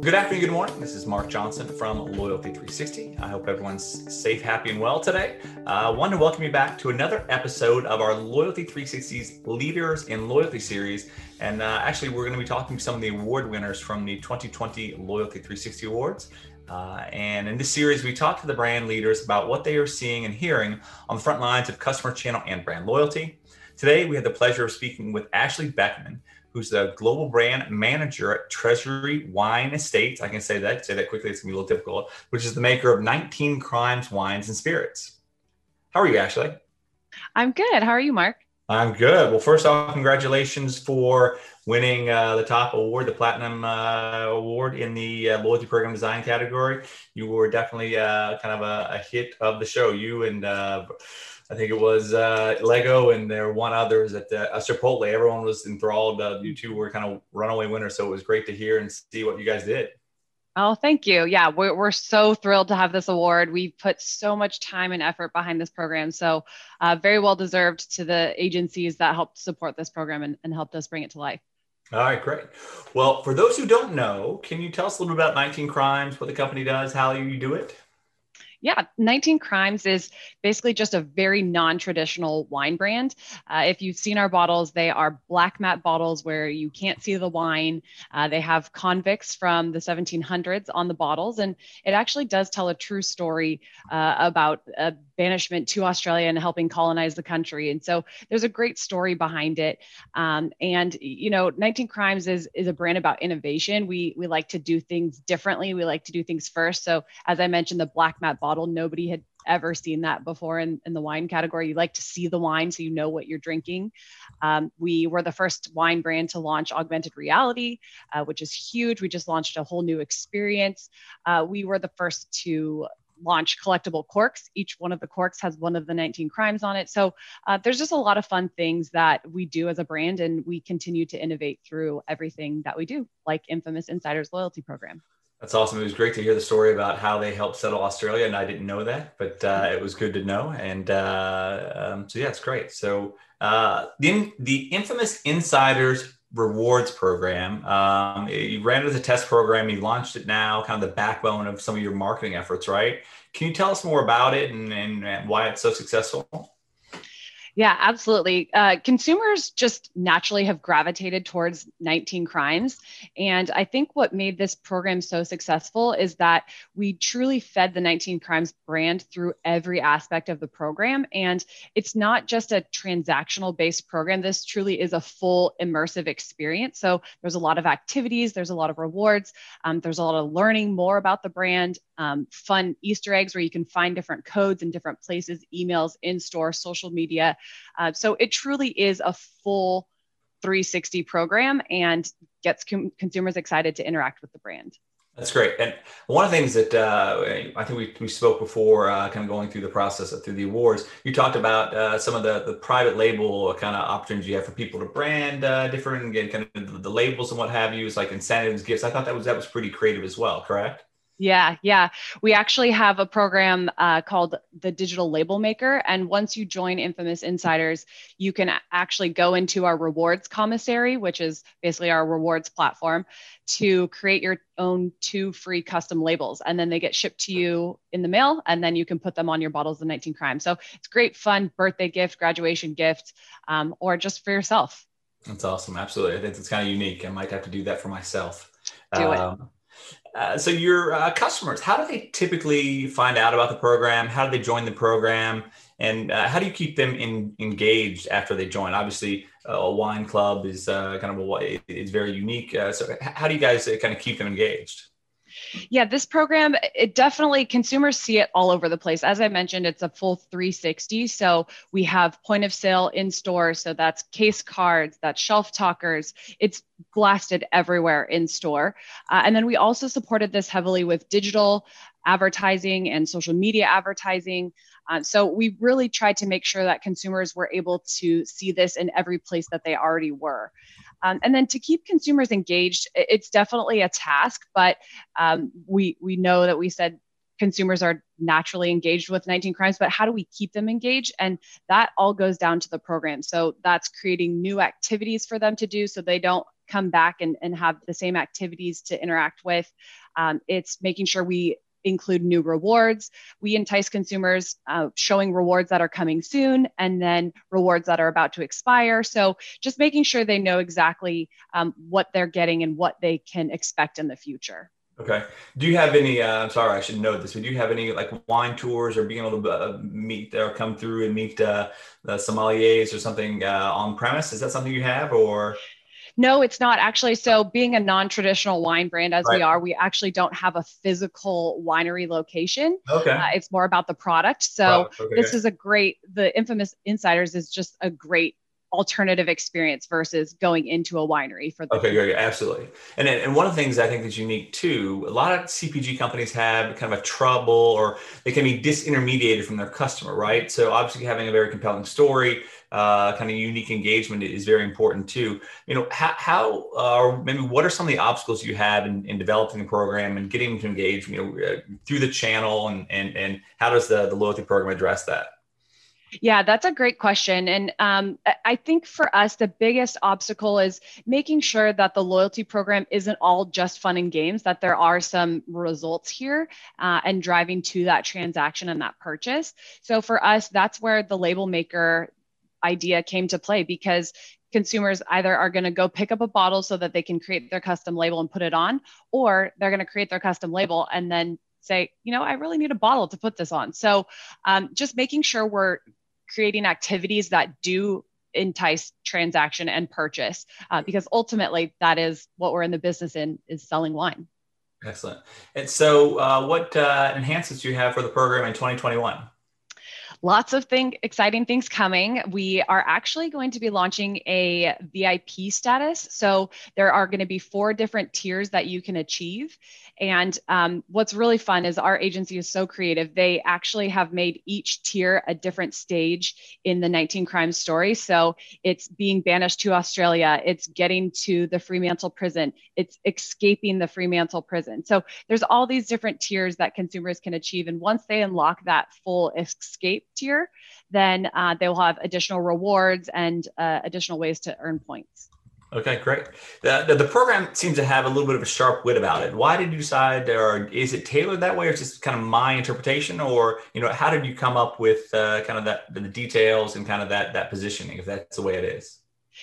Good afternoon, good morning. This is Mark Johnson from Loyalty 360. I hope everyone's safe, happy, and well today. I uh, want to welcome you back to another episode of our Loyalty 360's Leaders in Loyalty series. And uh, actually, we're going to be talking to some of the award winners from the 2020 Loyalty 360 Awards. Uh, and in this series, we talk to the brand leaders about what they are seeing and hearing on the front lines of customer channel and brand loyalty. Today, we had the pleasure of speaking with Ashley Beckman, who's the global brand manager at Treasury Wine Estates. I can say that, say that quickly, it's gonna be a little difficult, which is the maker of 19 Crimes Wines and Spirits. How are you, Ashley? I'm good. How are you, Mark? I'm good. Well, first off, congratulations for winning uh, the top award, the Platinum uh, Award in the uh, Loyalty Program Design category. You were definitely uh, kind of a, a, hit of the show. You and uh, I think it was uh, Lego and there were one others at the, uh, Chipotle. Everyone was enthralled. Uh, you two were kind of runaway winners, so it was great to hear and see what you guys did. Oh, thank you. Yeah, we're, we're so thrilled to have this award. We put so much time and effort behind this program. So, uh, very well deserved to the agencies that helped support this program and, and helped us bring it to life. All right, great. Well, for those who don't know, can you tell us a little bit about 19 Crimes, what the company does, how you do it? Yeah, 19 Crimes is basically just a very non traditional wine brand. Uh, if you've seen our bottles, they are black matte bottles where you can't see the wine. Uh, they have convicts from the 1700s on the bottles, and it actually does tell a true story uh, about banishment to Australia and helping colonize the country. And so there's a great story behind it. Um, and you know, 19 Crimes is is a brand about innovation. We we like to do things differently. We like to do things first. So as I mentioned, the black matte bottle bottle. Nobody had ever seen that before in, in the wine category. You like to see the wine so you know what you're drinking. Um, we were the first wine brand to launch augmented reality, uh, which is huge. We just launched a whole new experience. Uh, we were the first to launch collectible corks. Each one of the corks has one of the 19 crimes on it. So uh, there's just a lot of fun things that we do as a brand, and we continue to innovate through everything that we do, like Infamous Insiders Loyalty Program. That's awesome. It was great to hear the story about how they helped settle Australia, and I didn't know that, but uh, it was good to know. And uh, um, so, yeah, it's great. So, uh, the the infamous Insiders Rewards Program, um, you ran it as a test program. You launched it now, kind of the backbone of some of your marketing efforts, right? Can you tell us more about it and, and, and why it's so successful? Yeah, absolutely. Uh, consumers just naturally have gravitated towards 19 crimes. And I think what made this program so successful is that we truly fed the 19 crimes brand through every aspect of the program. And it's not just a transactional based program, this truly is a full immersive experience. So there's a lot of activities, there's a lot of rewards, um, there's a lot of learning more about the brand, um, fun Easter eggs where you can find different codes in different places, emails, in store, social media. Uh, so it truly is a full 360 program and gets com- consumers excited to interact with the brand. That's great. And one of the things that uh, I think we, we spoke before, uh, kind of going through the process through the awards, you talked about uh, some of the, the private label kind of opportunities you have for people to brand uh, different and kind of the labels and what have you, is like incentives, gifts. I thought that was that was pretty creative as well. Correct? Yeah, yeah. We actually have a program uh, called the Digital Label Maker. And once you join Infamous Insiders, you can actually go into our rewards commissary, which is basically our rewards platform, to create your own two free custom labels. And then they get shipped to you in the mail, and then you can put them on your bottles of 19 Crime. So it's great fun birthday gift, graduation gift, um, or just for yourself. That's awesome. Absolutely. I think it's kind of unique. I might have to do that for myself. Do um, it uh, so your uh, customers, how do they typically find out about the program? How do they join the program? And uh, how do you keep them in, engaged after they join? Obviously, a wine club is uh, kind of a, it's very unique. Uh, so how do you guys kind of keep them engaged? Yeah, this program, it definitely consumers see it all over the place. As I mentioned, it's a full 360. So we have point of sale in store. So that's case cards, that's shelf talkers. It's blasted everywhere in store. Uh, and then we also supported this heavily with digital advertising and social media advertising. Uh, so we really tried to make sure that consumers were able to see this in every place that they already were. Um, and then to keep consumers engaged, it's definitely a task, but um, we we know that we said consumers are naturally engaged with 19 crimes, but how do we keep them engaged? And that all goes down to the program. So that's creating new activities for them to do so they don't come back and, and have the same activities to interact with. Um, it's making sure we include new rewards. We entice consumers uh, showing rewards that are coming soon and then rewards that are about to expire. So just making sure they know exactly um, what they're getting and what they can expect in the future. Okay. Do you have any? Uh, I'm sorry, I should know this, but do you have any like wine tours or being able to uh, meet or come through and meet uh, the sommeliers or something uh, on premise? Is that something you have or? No, it's not actually. So, being a non traditional wine brand as right. we are, we actually don't have a physical winery location. Okay. Uh, it's more about the product. So, okay, this is a great, the Infamous Insiders is just a great alternative experience versus going into a winery for the okay yeah, absolutely. And and one of the things i think that's unique too a lot of cpg companies have kind of a trouble or they can be disintermediated from their customer right? So obviously having a very compelling story uh, kind of unique engagement is very important too. You know how, how uh, or maybe what are some of the obstacles you have in, in developing the program and getting them to engage you know uh, through the channel and and and how does the, the loyalty program address that yeah, that's a great question. And um, I think for us, the biggest obstacle is making sure that the loyalty program isn't all just fun and games, that there are some results here uh, and driving to that transaction and that purchase. So for us, that's where the label maker idea came to play because consumers either are going to go pick up a bottle so that they can create their custom label and put it on, or they're going to create their custom label and then say, you know, I really need a bottle to put this on. So um, just making sure we're creating activities that do entice transaction and purchase uh, because ultimately that is what we're in the business in is selling wine. Excellent. And so uh, what uh, enhancements do you have for the program in 2021 lots of thing, exciting things coming. We are actually going to be launching a VIP status. So there are going to be four different tiers that you can achieve. And um, what's really fun is our agency is so creative. They actually have made each tier a different stage in the 19 crimes story. So it's being banished to Australia, it's getting to the Fremantle prison, it's escaping the Fremantle prison. So there's all these different tiers that consumers can achieve. And once they unlock that full escape tier, then uh, they will have additional rewards and uh, additional ways to earn points. Okay, great. The, the, program seems to have a little bit of a sharp wit about it. Why did you decide, or is it tailored that way, or just kind of my interpretation, or you know, how did you come up with uh, kind of that the details and kind of that that positioning, if that's the way it is?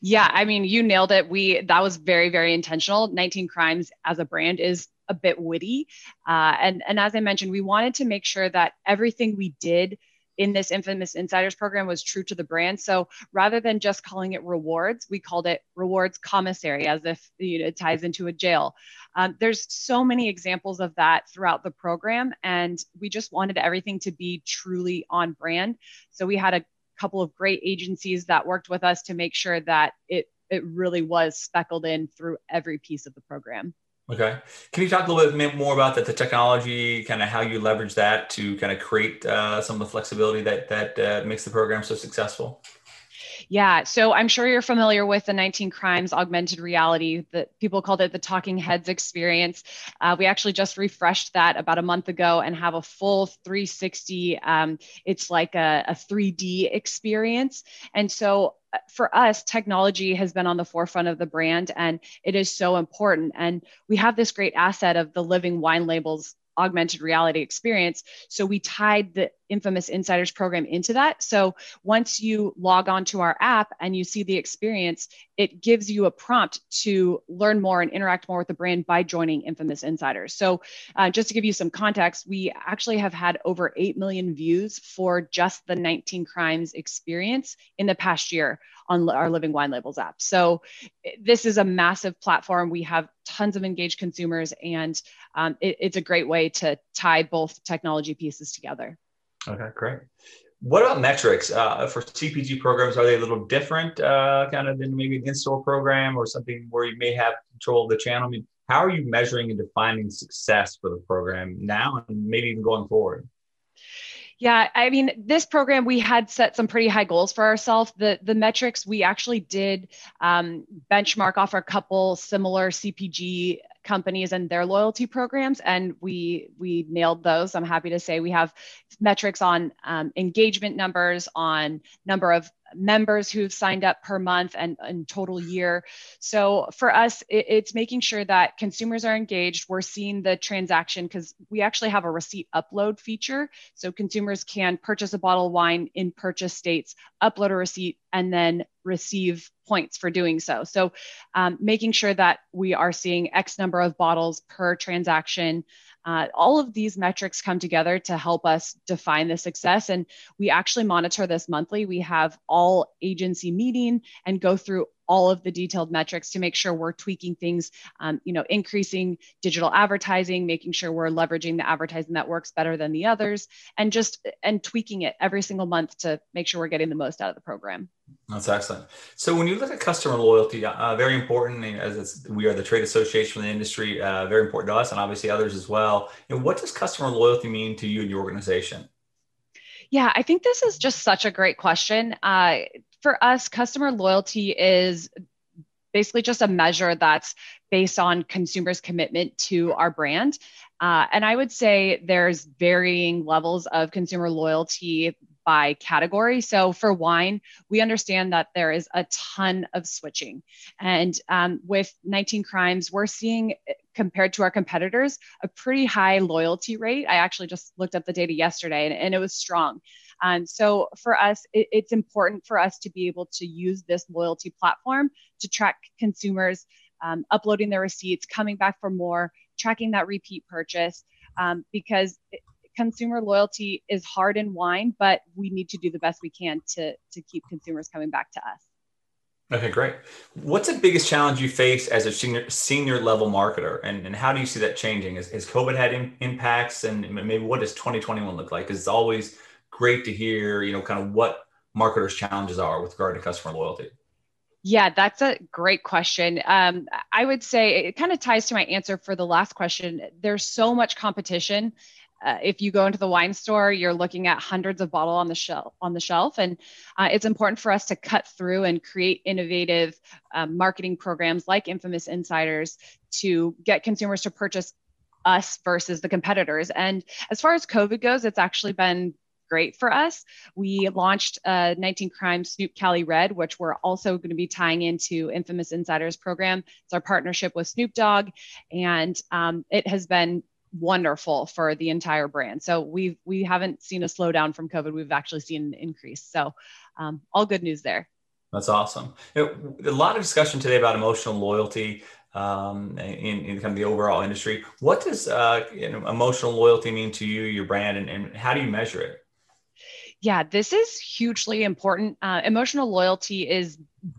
Yeah, I mean, you nailed it. We that was very very intentional. 19 Crimes as a brand is a bit witty, uh, and and as I mentioned, we wanted to make sure that everything we did in this infamous insiders program was true to the brand. So rather than just calling it rewards, we called it rewards commissary as if you know, it ties into a jail. Um, there's so many examples of that throughout the program, and we just wanted everything to be truly on brand. So we had a couple of great agencies that worked with us to make sure that it it really was speckled in through every piece of the program. Okay. Can you talk a little bit more about the, technology, kind of how you leverage that to kind of create uh, some of the flexibility that that uh, makes the program so successful? Yeah, so I'm sure you're familiar with the 19 Crimes augmented reality that people called it the Talking Heads experience. Uh, we actually just refreshed that about a month ago and have a full 360. Um, it's like a, a 3D experience. And so uh, for us, technology has been on the forefront of the brand and it is so important. And we have this great asset of the living wine labels augmented reality experience. So we tied the infamous insiders program into that. So once you log on to our app and you see the experience, it gives you a prompt to learn more and interact more with the brand by joining infamous insiders. So uh, just to give you some context, we actually have had over 8 million views for just the 19 crimes experience in the past year on our Living Wine Labels app. So this is a massive platform. We have tons of engaged consumers, and um, it, it's a great way to tie both technology pieces together. Okay, great. What about metrics uh, for CPG programs? Are they a little different, uh, kind of than maybe an in-store program or something where you may have control of the channel? I mean, how are you measuring and defining success for the program now and maybe even going forward? Yeah, I mean, this program we had set some pretty high goals for ourselves. The the metrics we actually did um, benchmark off a couple similar CPG companies and their loyalty programs and we we nailed those i'm happy to say we have metrics on um, engagement numbers on number of members who've signed up per month and, and total year. So for us, it, it's making sure that consumers are engaged. We're seeing the transaction because we actually have a receipt upload feature. So consumers can purchase a bottle of wine in purchase states, upload a receipt, and then receive points for doing so. So um, making sure that we are seeing X number of bottles per transaction. Uh, all of these metrics come together to help us define the success. And we actually monitor this monthly. We have all agency meeting and go through all of the detailed metrics to make sure we're tweaking things, um, you know, increasing digital advertising, making sure we're leveraging the advertising that works better than the others, and just and tweaking it every single month to make sure we're getting the most out of the program. That's excellent. So when you look at customer loyalty, uh, very important as we are the trade association for the industry, uh, very important to us and obviously others as well. And what does customer loyalty mean to you and your organization? Yeah, I think this is just such a great question. Uh, for us, customer loyalty is basically just a measure that's based on consumers' commitment to our brand. Uh, and I would say there's varying levels of consumer loyalty by category. So for wine, we understand that there is a ton of switching. And um, with 19 Crimes, we're seeing, compared to our competitors, a pretty high loyalty rate. I actually just looked up the data yesterday and, and it was strong. Um, so for us, it, it's important for us to be able to use this loyalty platform to track consumers um, uploading their receipts, coming back for more, tracking that repeat purchase, um, because it, consumer loyalty is hard in wine, but we need to do the best we can to, to keep consumers coming back to us. Okay, great. What's the biggest challenge you face as a senior, senior level marketer, and, and how do you see that changing? Has, has COVID had in, impacts, and maybe what does 2021 look like? Because it's always great to hear, you know, kind of what marketers' challenges are with regard to customer loyalty. Yeah, that's a great question. Um, I would say it kind of ties to my answer for the last question. There's so much competition. Uh, if you go into the wine store, you're looking at hundreds of bottle on the shelf on the shelf, and uh, it's important for us to cut through and create innovative um, marketing programs like Infamous Insiders to get consumers to purchase us versus the competitors. And as far as COVID goes, it's actually been great for us. We launched uh, 19 Crimes Snoop Cali Red, which we're also going to be tying into Infamous Insiders program. It's our partnership with Snoop Dogg, and um, it has been wonderful for the entire brand. So we we haven't seen a slowdown from COVID. We've actually seen an increase. So um, all good news there. That's awesome. You know, a lot of discussion today about emotional loyalty um, in, in kind of the overall industry. What does uh, you know, emotional loyalty mean to you, your brand, and, and how do you measure it? Yeah, this is hugely important. Uh, emotional loyalty is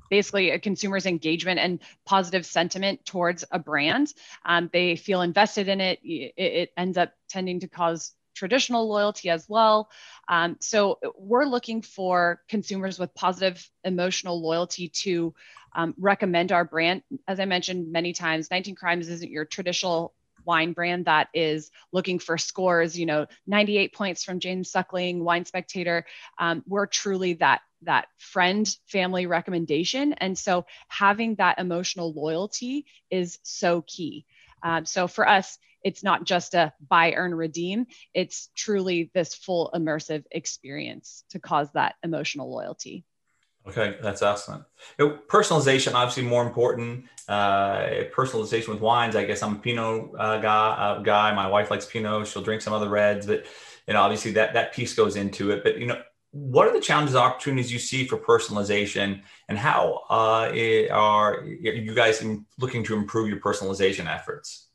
basically a consumer's engagement and positive sentiment towards a brand. Um, they feel invested in it. it. It ends up tending to cause traditional loyalty as well. Um, so we're looking for consumers with positive emotional loyalty to um, recommend our brand. As I mentioned many times, 19 Crimes isn't your traditional wine brand that is looking for scores, you know, 98 points from James Suckling, Wine Spectator. Um, we're truly that that friend family recommendation and so having that emotional loyalty is so key um, so for us it's not just a buy earn redeem it's truly this full immersive experience to cause that emotional loyalty Okay, that's excellent. personalization, obviously, more important. Uh, personalization with wines. I guess I'm a Pinot uh, guy. Uh, guy. My wife likes Pinot. She'll drink some other reds, but you know, obviously, that that piece goes into it. But you know, what are the challenges, opportunities you see for personalization, and how uh, are you guys looking to improve your personalization efforts?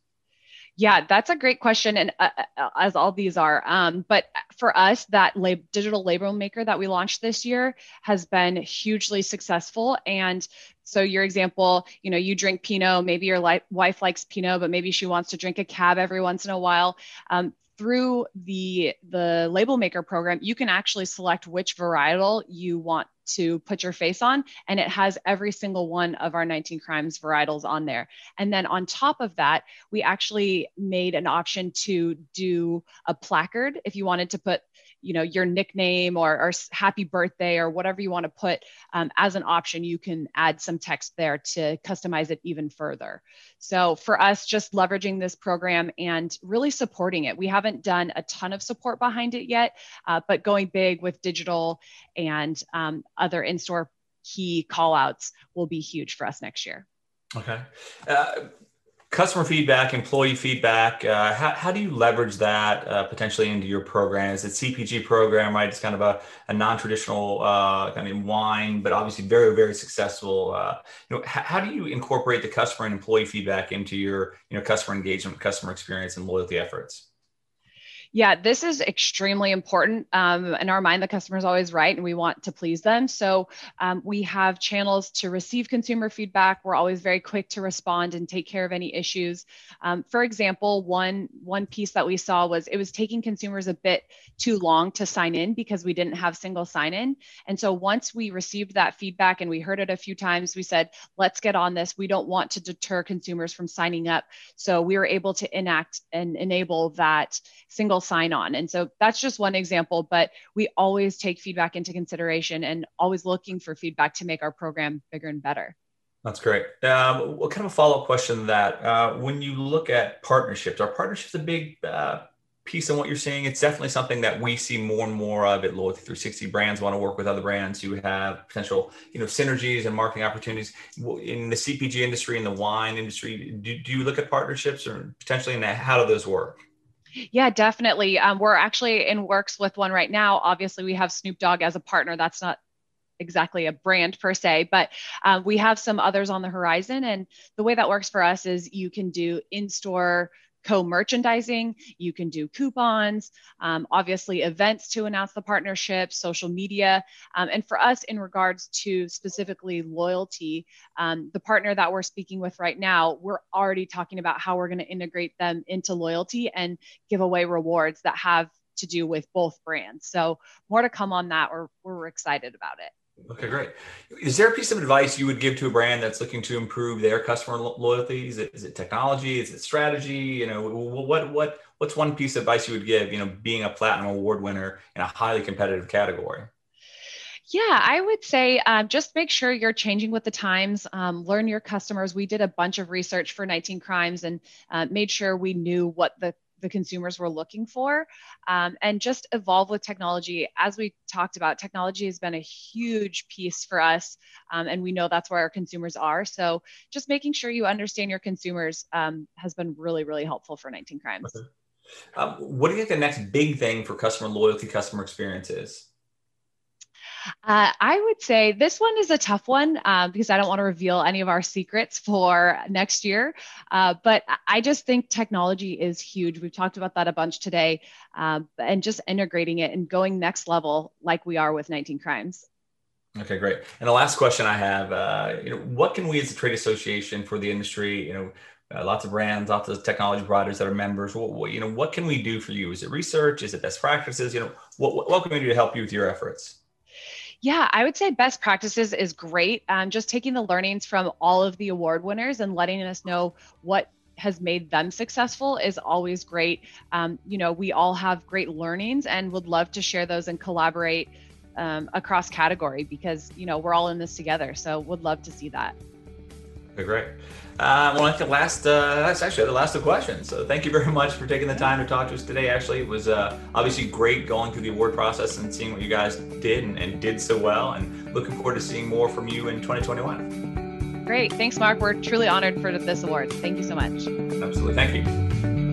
Yeah, that's a great question, and uh, uh, as all these are. Um, but for us, that lab- digital label maker that we launched this year has been hugely successful. And so, your example, you know, you drink Pinot. Maybe your li- wife likes Pinot, but maybe she wants to drink a Cab every once in a while. Um, through the the label maker program you can actually select which varietal you want to put your face on and it has every single one of our 19 crimes varietals on there. And then on top of that we actually made an option to do a placard. If you wanted to put you know your nickname or, or happy birthday or whatever you want to put um, as an option you can add some text there to customize it even further. So for us just leveraging this program and really supporting it. We haven't done a ton of support behind it yet uh, but going big with digital and um, other in-store key call outs will be huge for us next year. Okay. Uh, customer feedback, employee feedback. Uh, how, how do you leverage that uh, potentially into your program? Is it CPG program, right? It's kind of a, a non-traditional uh, kind of wine, but obviously very, very successful. Uh, you know, how, how, do you incorporate the customer and employee feedback into your, you know, customer engagement, customer experience, and loyalty efforts? Yeah, this is extremely important. Um, in our mind, the customer is always right, and we want to please them. So um, we have channels to receive consumer feedback. We're always very quick to respond and take care of any issues. Um, for example, one one piece that we saw was it was taking consumers a bit too long to sign in because we didn't have single sign in. And so once we received that feedback and we heard it a few times, we said, let's get on this. We don't want to deter consumers from signing up. So we were able to enact and enable that single sign on. And so that's just one example, but we always take feedback into consideration and always looking for feedback to make our program bigger and better. That's great. Um, what kind of a follow up question that? Uh, when you look at partnerships, are partnerships a big uh, piece in what you're seeing? It's definitely something that we see more and more of at Loyalty 360. Brands want to work with other brands who have potential, you know, synergies and marketing opportunities in the CPG industry and the wine industry. Do, do you look at partnerships or potentially, and how do those work? Yeah, definitely. Um, we're actually in works with one right now. Obviously, we have Snoop Dogg as a partner. That's not exactly a brand per se, but um, we have some others on the horizon. And the way that works for us is you can do in store co-merchandising. You can do coupons um, obviously events to announce the partnership social media um, and for us in regards to specifically loyalty um, the partner that we're speaking with right now we're already talking about how we're going to integrate them into loyalty and give away rewards that have to do with both brands. So more to come on that. We're, we're excited about it Okay, great. Is there a piece of advice you would give to a brand that's looking to improve their customer loyalty? Is it, is it technology? Is it strategy? You know, what what what's one piece of advice you would give? You know, being a platinum award winner in a highly competitive category. Yeah, I would say um, just make sure you're changing with the times. Um, learn your customers. We did a bunch of research for 19 Crimes and uh, made sure we knew what the the consumers were looking for um, and just evolve with technology. As we talked about technology has been a huge piece for us um, and we know that's where our consumers are. So just making sure you understand your consumers um, has been really really helpful for 19 crimes. Um, what do you think the next big thing for customer loyalty customer experience is uh, I would say this one is a tough one uh, because I don't want to reveal any of our secrets for next year. Uh, but I just think technology is huge. We've talked about that a bunch today, um, and just integrating it and going next level like we are with 19 Crimes. Okay, great. And the last question I have, uh, you know, what can we as a trade association for the industry, you know, uh, lots of brands, lots of technology providers that are members. What, what, you know, what can we do for you? Is it research? Is it best practices? You know, what, what can we do to help you with your efforts? Yeah, I would say best practices is great. Um, just taking the learnings from all of the award winners and letting us know what has made them successful is always great. Um, you know, we all have great learnings and would love to share those and collaborate um, across category because you know we're all in this together. So would love to see that. Okay, great. Uh, well, I think the last, uh, that's actually the last of questions. So thank you very much for taking the time to talk to us today. Actually, it was uh, obviously great going through the award process and seeing what you guys did and, and did so well. And looking forward to seeing more from you in 2021. Great. Thanks, Mark. We're truly honored for this award. Thank you so much. Absolutely. Thank you.